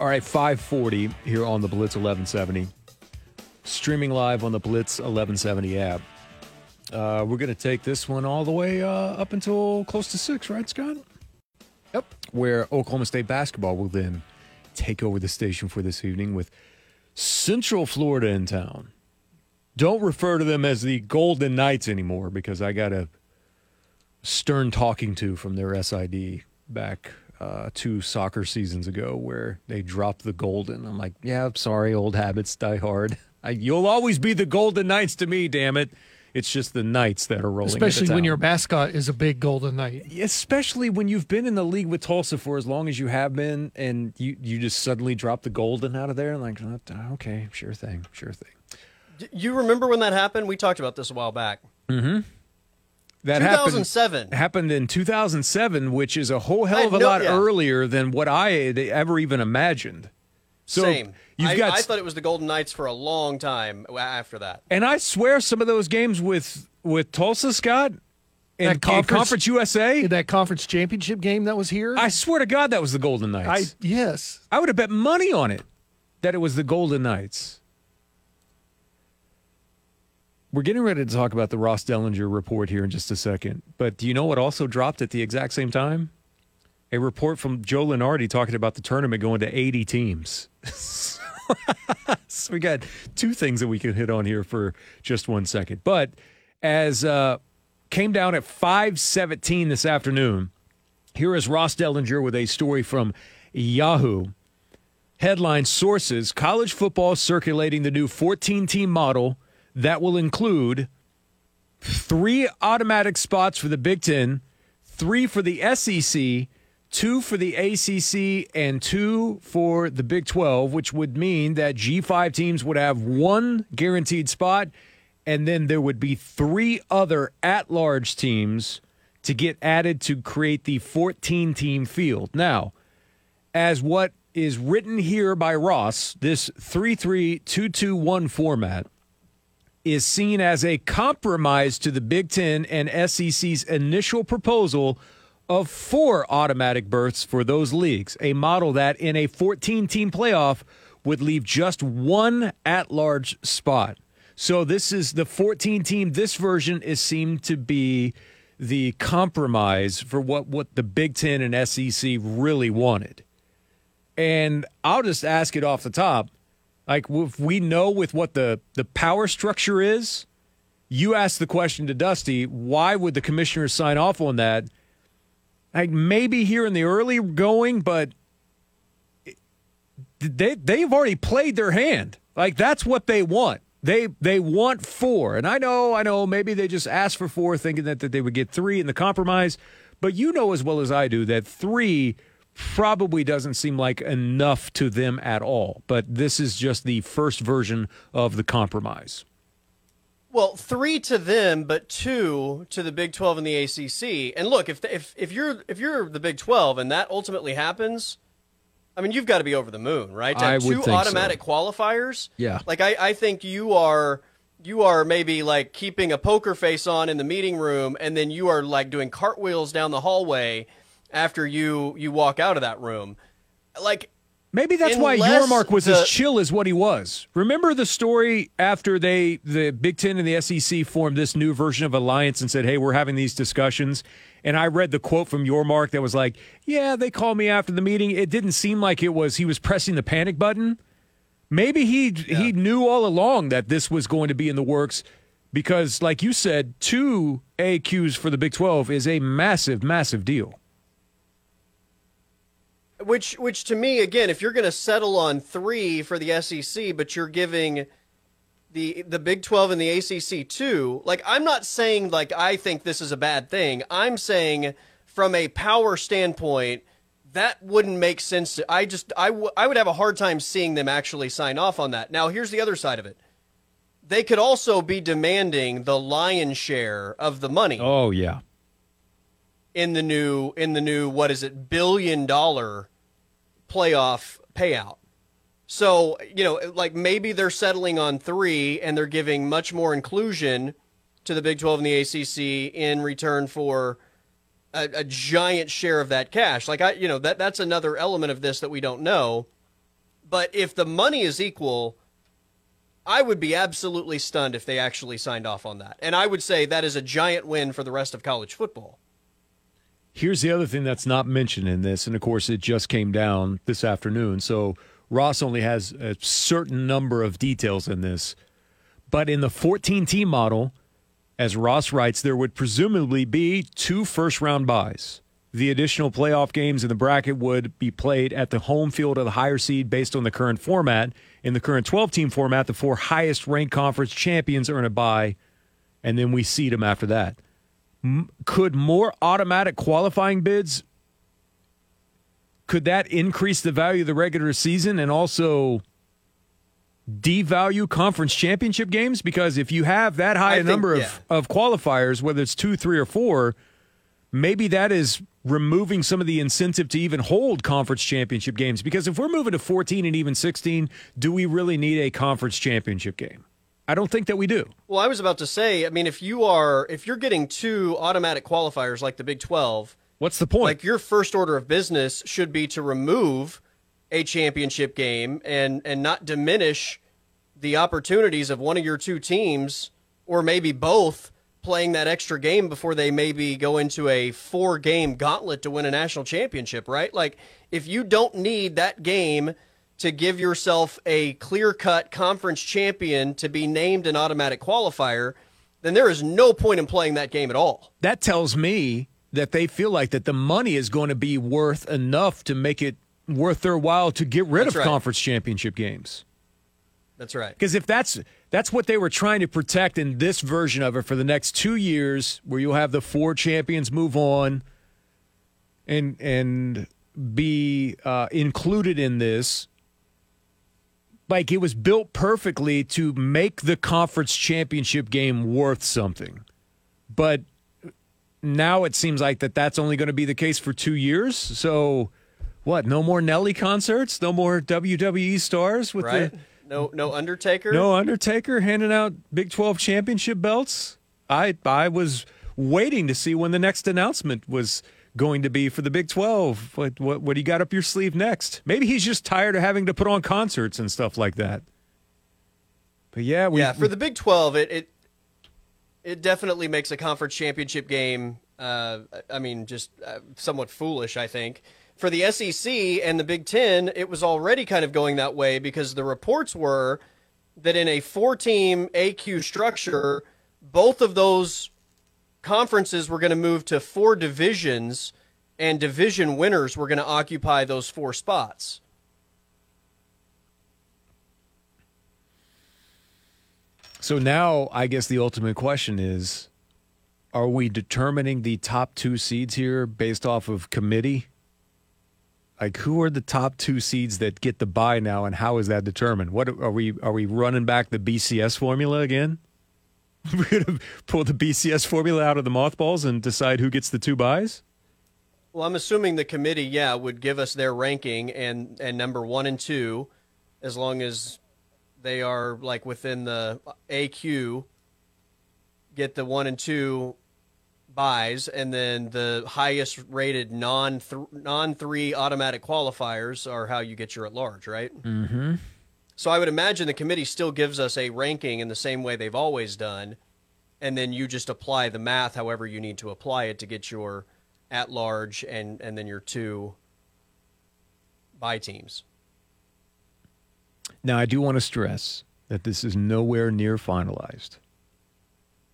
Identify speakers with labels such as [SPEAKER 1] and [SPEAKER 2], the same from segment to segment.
[SPEAKER 1] All right, 540 here on the Blitz 1170. Streaming live on the Blitz 1170 app. Uh, we're going to take this one all the way uh, up until close to six, right, Scott?
[SPEAKER 2] Yep.
[SPEAKER 1] Where Oklahoma State basketball will then take over the station for this evening with Central Florida in town. Don't refer to them as the Golden Knights anymore because I got a stern talking to from their SID back uh, two soccer seasons ago where they dropped the golden. I'm like, yeah, I'm sorry, old habits die hard. I, you'll always be the Golden Knights to me, damn it. It's just the Knights that are rolling.
[SPEAKER 2] Especially when your mascot is a big golden knight.
[SPEAKER 1] especially when you've been in the league with Tulsa for as long as you have been, and you you just suddenly drop the golden out of there, and like, "Oh, okay, sure thing, sure thing.
[SPEAKER 3] You remember when that happened? We talked about this a while back.
[SPEAKER 1] That happened
[SPEAKER 3] 2007.
[SPEAKER 1] happened in 2007, which is a whole hell of a
[SPEAKER 3] no-
[SPEAKER 1] lot
[SPEAKER 3] yeah.
[SPEAKER 1] earlier than what I had ever even imagined. So
[SPEAKER 3] Same.
[SPEAKER 1] you've
[SPEAKER 3] I,
[SPEAKER 1] got,
[SPEAKER 3] I thought it was the Golden Knights for a long time after that.
[SPEAKER 1] and I swear some of those games with with Tulsa, Scott, in,
[SPEAKER 2] That conference-
[SPEAKER 1] Conference USA,
[SPEAKER 2] In that conference championship game that was here.
[SPEAKER 1] I swear to God, that was the Golden
[SPEAKER 2] I
[SPEAKER 1] Knights.
[SPEAKER 2] yes.
[SPEAKER 1] I would have bet money on it that it was the Golden Knights. We're getting ready to talk about the Ross Dellenger report here in just a second. But do you know what also dropped at the exact same time? A report from Joe Lunardi talking about the tournament going to 80 teams. so we got two things that we can hit on here for just one second. But as uh, came down at 517 this afternoon, here is Ross Dellenger with a story from Yahoo. Headline sources college football circulating the new 14 team model that will include three automatic spots for the Big Ten, three for the SEC, two for the ACC, and two for the Big 12, which would mean that G5 teams would have one guaranteed spot, and then there would be three other at large teams to get added to create the 14 team field. Now, as what is written here by Ross, this 3 3 2 2 1 format is seen as a compromise to the Big Ten and SEC's initial proposal of four automatic berths for those leagues, a model that in a 14 team playoff would leave just one at large spot. So this is the 14 team. This version is seen to be the compromise for what, what the Big Ten and SEC really wanted. And I'll just ask it off the top. Like if we know with what the the power structure is, you ask the question to Dusty, why would the commissioners sign off on that? Like maybe here in the early going, but they they've already played their hand. Like that's what they want. They they want four. And I know, I know, maybe they just asked for four thinking that, that they would get three in the compromise. But you know as well as I do that three probably doesn't seem like enough to them at all. But this is just the first version of the compromise.
[SPEAKER 3] Well, three to them, but two to the Big Twelve and the ACC. And look, if if if you're if you're the Big Twelve and that ultimately happens, I mean, you've got to be over the moon, right? To
[SPEAKER 1] I
[SPEAKER 3] have
[SPEAKER 1] would
[SPEAKER 3] two
[SPEAKER 1] think so.
[SPEAKER 3] automatic qualifiers.
[SPEAKER 1] Yeah.
[SPEAKER 3] Like I, I think you are you are maybe like keeping a poker face on in the meeting room, and then you are like doing cartwheels down the hallway after you you walk out of that room. Like
[SPEAKER 1] Maybe that's why
[SPEAKER 3] Unless
[SPEAKER 1] Yormark was
[SPEAKER 3] the-
[SPEAKER 1] as chill as what he was. Remember the story after they the Big Ten and the SEC formed this new version of alliance and said, "Hey, we're having these discussions." And I read the quote from Yormark that was like, "Yeah, they called me after the meeting. It didn't seem like it was he was pressing the panic button. Maybe he he knew all along that this was going to be in the works." Because, like you said, two AQs for the Big 12 is a massive, massive deal.
[SPEAKER 3] Which, which to me, again, if you're going to settle on three for the SEC, but you're giving the the Big Twelve and the ACC two, like I'm not saying like I think this is a bad thing. I'm saying from a power standpoint, that wouldn't make sense. To, I just I, w- I would have a hard time seeing them actually sign off on that. Now, here's the other side of it. They could also be demanding the lion's share of the money
[SPEAKER 1] Oh, yeah.
[SPEAKER 3] in the new in the new what is it billion dollar playoff payout. So, you know, like maybe they're settling on 3 and they're giving much more inclusion to the Big 12 and the ACC in return for a, a giant share of that cash. Like I, you know, that that's another element of this that we don't know. But if the money is equal, I would be absolutely stunned if they actually signed off on that. And I would say that is a giant win for the rest of college football.
[SPEAKER 1] Here's the other thing that's not mentioned in this, and of course, it just came down this afternoon. So Ross only has a certain number of details in this. But in the 14 team model, as Ross writes, there would presumably be two first round byes. The additional playoff games in the bracket would be played at the home field of the higher seed based on the current format. In the current 12 team format, the four highest ranked conference champions earn a bye, and then we seed them after that. M- could more automatic qualifying bids could that increase the value of the regular season and also devalue conference championship games? Because if you have that high
[SPEAKER 3] I
[SPEAKER 1] a number
[SPEAKER 3] think-
[SPEAKER 1] of, of qualifiers, whether it's two, three, or four, maybe that is removing some of the incentive to even hold conference championship games. Because if we're moving to 14 and even 16, do we really need a conference championship game? I don't think that we do.
[SPEAKER 3] Well, I was about to say, I mean, if you are if you're getting two automatic qualifiers like the Big 12,
[SPEAKER 1] What's the point?
[SPEAKER 3] like your first order of business should be to remove a championship game and and not diminish the opportunities of one of your two teams or maybe both playing that extra game before they maybe go into a four game gauntlet to win a national championship, right? Like if you don't need that game to give yourself a clear-cut conference champion to be named an automatic qualifier, then there is no point in playing that game at all.
[SPEAKER 1] that tells me that they feel like that the money is going to be worth enough to make it worth their while to get rid
[SPEAKER 3] That's
[SPEAKER 1] of
[SPEAKER 3] right.
[SPEAKER 1] conference championship games.
[SPEAKER 3] That's right.
[SPEAKER 1] Because if that's that's what they were trying to protect in this version of it for the next two years, where you'll have the four champions move on and and be uh, included in this. Like it was built perfectly to make the conference championship game worth something, but now it seems like that that's only going to be the case for two years. So, what? No more Nelly concerts? No more WWE stars with
[SPEAKER 3] Right?
[SPEAKER 1] the
[SPEAKER 3] No, no Undertaker.
[SPEAKER 1] no Undertaker handing out Big 12 championship belts. I I was waiting to see when the next announcement was going to be for the Big 12. What what what do you got up your sleeve next? Maybe he's just tired of having to put on concerts and stuff like that. But yeah, we
[SPEAKER 3] yeah, for the Big Twelve, it it, it definitely makes a conference championship game. Uh, I mean, just uh, somewhat foolish, I think. For the SEC and the Big Ten, it was already kind of going that way because the reports were that in a four-team AQ structure, both of those conferences were going to move to four divisions, and division winners were going to occupy those four spots.
[SPEAKER 1] So now I guess the ultimate question is are we determining the top 2 seeds here based off of committee? Like who are the top 2 seeds that get the bye now and how is that determined? What are we are we running back the BCS formula again? We're going to pull the BCS formula out of the mothballs and decide who gets the two byes?
[SPEAKER 3] Well, I'm assuming the committee, yeah, would give us their ranking and and number one and two, as long as they are like within the AQ. Get the one and two byes, and then the highest rated non non three automatic qualifiers are how you get your at large, right? Mm-hmm. So I would imagine the committee still gives us a ranking in the same way they've always done, and then you just apply the math however you need to apply it to get your at large and and then your two bye teams.
[SPEAKER 1] Now I do want to stress that this is nowhere near finalized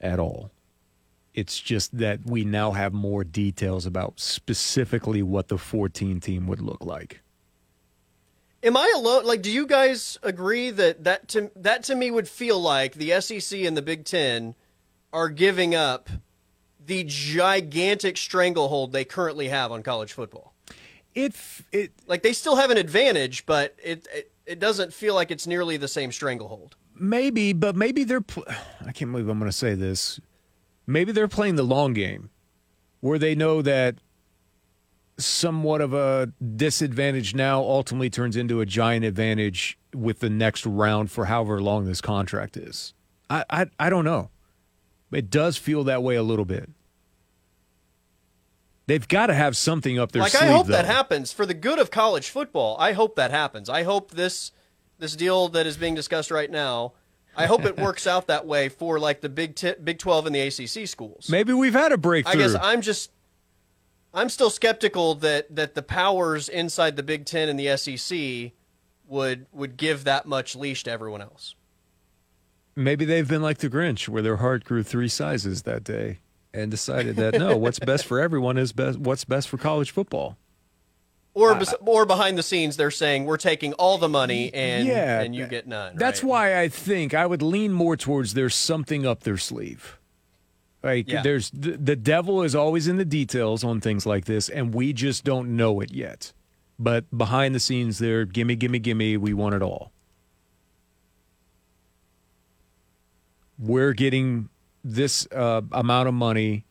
[SPEAKER 1] at all. It's just that we now have more details about specifically what the 14 team would look like.
[SPEAKER 3] Am I alone? Like, do you guys agree that that to that to me would feel like the SEC and the Big Ten are giving up the gigantic stranglehold they currently have on college football?
[SPEAKER 1] It it
[SPEAKER 3] Like, they still have an advantage, but it it, it doesn't feel like it's nearly the same stranglehold.
[SPEAKER 1] maybe, but maybe they're. Pl- I can't believe I'm going to say this. Maybe they're playing the long game, where they know that somewhat of a disadvantage now ultimately turns into a giant advantage with the next round for however long this contract is. I I, I don't know. It does feel that way a little bit. They've got to have something up their
[SPEAKER 3] like
[SPEAKER 1] sleeve.
[SPEAKER 3] I hope
[SPEAKER 1] though.
[SPEAKER 3] that happens for the good of college football. I hope that happens. I hope this this deal that is being discussed right now. I hope it works out that way for like the Big T- Big Twelve and the ACC schools.
[SPEAKER 1] Maybe we've had a breakthrough.
[SPEAKER 3] I guess I'm just I'm still skeptical that that the powers inside the Big Ten and the SEC would would give that much leash to everyone else.
[SPEAKER 1] Maybe they've been like the Grinch, where their heart grew three sizes that day and decided that no, what's best for everyone is best. What's best for college football.
[SPEAKER 3] Or bes- or behind the scenes, they're saying we're taking all the money and
[SPEAKER 1] yeah,
[SPEAKER 3] and you get none.
[SPEAKER 1] That's
[SPEAKER 3] right?
[SPEAKER 1] why I think I would lean more towards there's something up their sleeve. Like
[SPEAKER 3] Yeah.
[SPEAKER 1] there's the, the devil is always in the details on things like this, and we just don't know it yet. But behind the scenes, they're gimme, gimme, gimme. We want it all. We're getting this uh, amount of money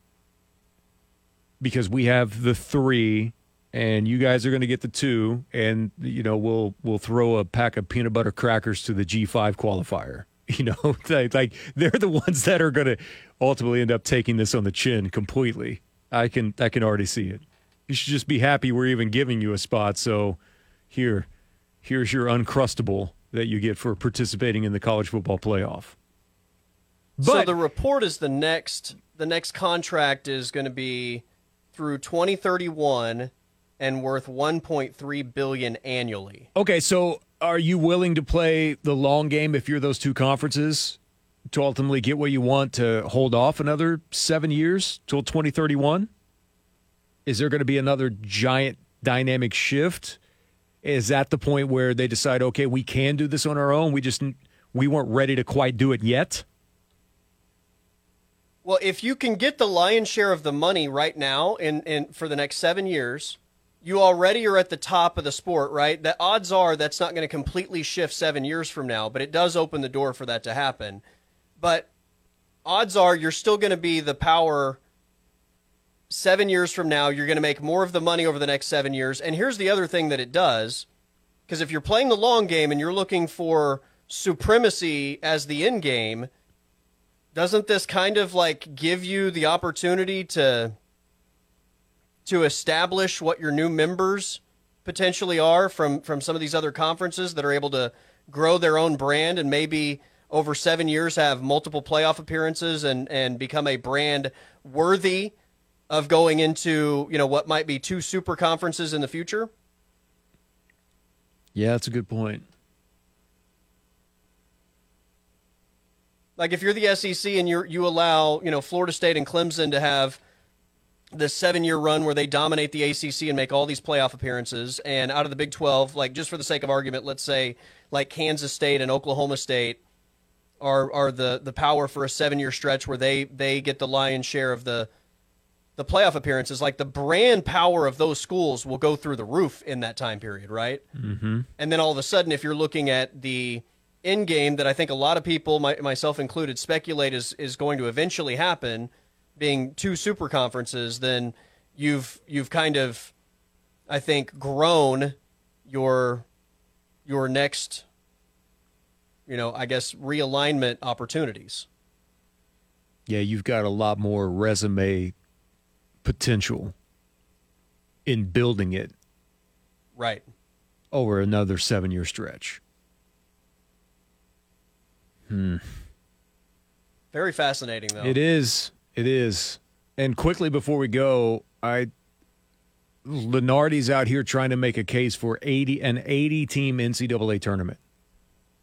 [SPEAKER 1] because we have the three and you guys are going to get the two and you know we'll we'll throw a pack of peanut butter crackers to the G5 qualifier you know like, like they're the ones that are going to ultimately end up taking this on the chin completely. I can i can already see it. You should just be happy we're even giving you a spot so here here's your uncrustable that you get for participating in the college football playoff. But, so
[SPEAKER 3] the report is the next the next contract is going to be through 2031 and worth 1.3 billion annually.
[SPEAKER 1] Okay, so are you willing to play the long game if you're those two conferences to ultimately get what you want to hold off another seven years till 2031? Is there going to be another giant dynamic shift? Is that the point where they decide, okay, we can do this on our own? We just we weren't ready to quite do it yet.
[SPEAKER 3] Well, if you can get the lion's share of the money right now and for the next seven years, you already are at the top of the sport, right? The odds are that's not going to completely shift seven years from now, but it does open the door for that to happen. But odds are you're still going to be the power seven years from now. You're going to make more of the money over the next seven years. And here's the other thing that it does because if you're playing the long game and you're looking for supremacy as the end game, doesn't this kind of like give you the opportunity to to establish what your new members potentially are from from some of these other conferences that are able to grow their own brand and maybe over 7 years have multiple playoff appearances and and become a brand worthy of going into, you know, what might be two super conferences in the future?
[SPEAKER 1] Yeah, that's a good point.
[SPEAKER 3] Like if you're the SEC and you you allow you know Florida State and Clemson to have this seven year run where they dominate the ACC and make all these playoff appearances, and out of the Big Twelve, like just for the sake of argument, let's say like Kansas State and Oklahoma State are are the the power for a seven year stretch where they they get the lion's share of the the playoff appearances. Like the brand power of those schools will go through the roof in that time period, right? Mm-hmm. And then all of a sudden, if you're looking at the end game that I think a lot of people, my, myself included, speculate is is going to eventually happen, being two super conferences, then you've you've kind of, I think, grown your your next, you know, I guess realignment opportunities.
[SPEAKER 1] Yeah, you've got a lot more resume potential in building it
[SPEAKER 3] Right.
[SPEAKER 1] over another seven year stretch. Hmm.
[SPEAKER 3] Very fascinating though.
[SPEAKER 1] It is. It is. And quickly before we go, I Lunardi's out here trying to make a case for 80 an 80 team NCAA tournament.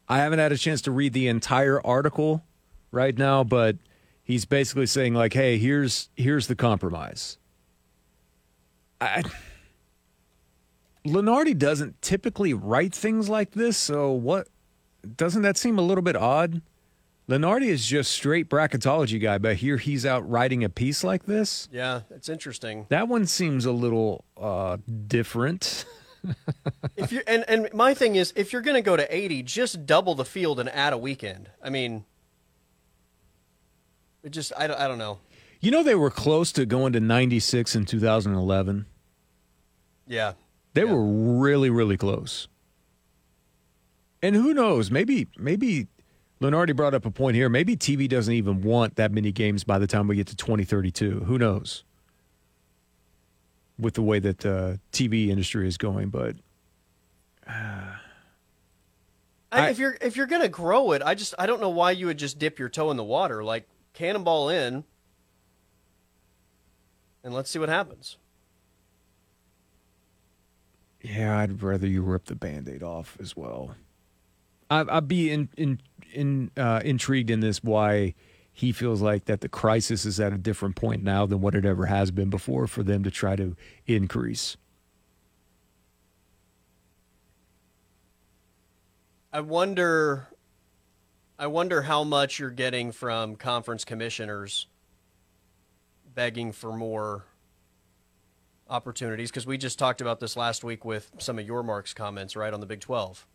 [SPEAKER 1] I haven't had a chance to read the entire article right now, but he's basically saying like, "Hey, here's here's the compromise." I Lunardi doesn't typically write things like this, so what doesn't that seem a little bit odd? Lunardi is just straight bracketology guy, but here he's out writing a piece like this.
[SPEAKER 3] Yeah, it's interesting.
[SPEAKER 1] That one seems a little uh, different.
[SPEAKER 3] if you and and my thing is, if you're going to go to 80, just double the field and add a weekend. I mean, it just I don't I don't know.
[SPEAKER 1] You know, they were close to going to 96 in 2011.
[SPEAKER 3] Yeah,
[SPEAKER 1] They
[SPEAKER 3] Yeah.
[SPEAKER 1] were really, really close. And who knows? Maybe, maybe Lunardi brought up a point here. Maybe TV doesn't even want that many games by the time we get to 2032. Who knows? with the way that uh, the TV industry is going. But
[SPEAKER 3] I,
[SPEAKER 1] I-
[SPEAKER 3] if you're if you're gonna grow it, I just I don't know why you would just dip your toe in the water. Like cannonball in, and let's see what happens.
[SPEAKER 1] yeah, I'd rather you rip the band-aid off as well. I'd be in, in, in, uh, intrigued in this why he feels like that the crisis is at a different point now than what it ever has been before for them to try to increase.
[SPEAKER 3] I wonder I wonder how much you're getting from conference commissioners begging for more opportunities because we just talked about this last week with some of Yormark's comments right on the Big 12.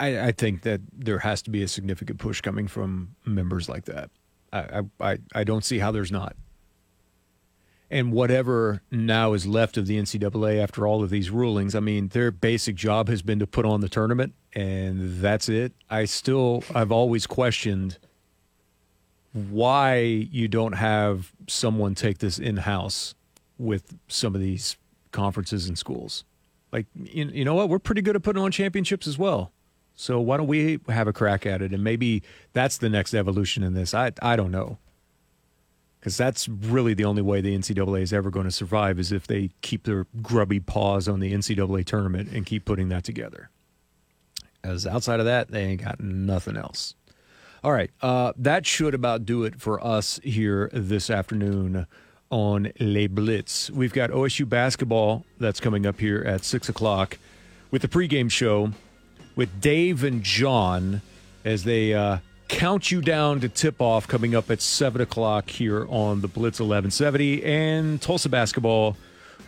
[SPEAKER 1] I, I think that there has to be a significant push coming from members like that. I, I, I- don't see how there's not. And whatever now is left of the NCAA after all of these rulings, I mean, their basic job has been to put on the tournament, and that's it. I still, I've always questioned why you don't have someone take this in house with some of these conferences and schools. Like, you, you know what? We're pretty good at putting on championships as well. So why don't we have a crack at it? And maybe that's the next evolution in this. I I don't know. Because that's really the only way the NCAA is ever going to survive is if they keep their grubby paws on the NCAA tournament and keep putting that together. As outside of that, they ain't got nothing else. All right, uh, that should about do it for us here this afternoon on Les Blitz. We've got OSU basketball that's coming up here at six o'clock with the pregame show with Dave and John as they uh, count you down to tip off coming up at 7 o'clock here on the Blitz 1170 and Tulsa basketball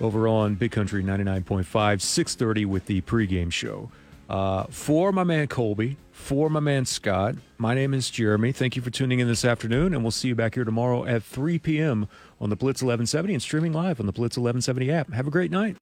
[SPEAKER 1] over on Big Country 99.5, 630 with the pregame show. Uh, for my man Colby, for my man Scott, my name is Jeremy. Thank you for tuning in this afternoon, and we'll see you back here tomorrow at 3 p.m. on the Blitz 1170 and streaming live on the Blitz 1170 app. Have a great night.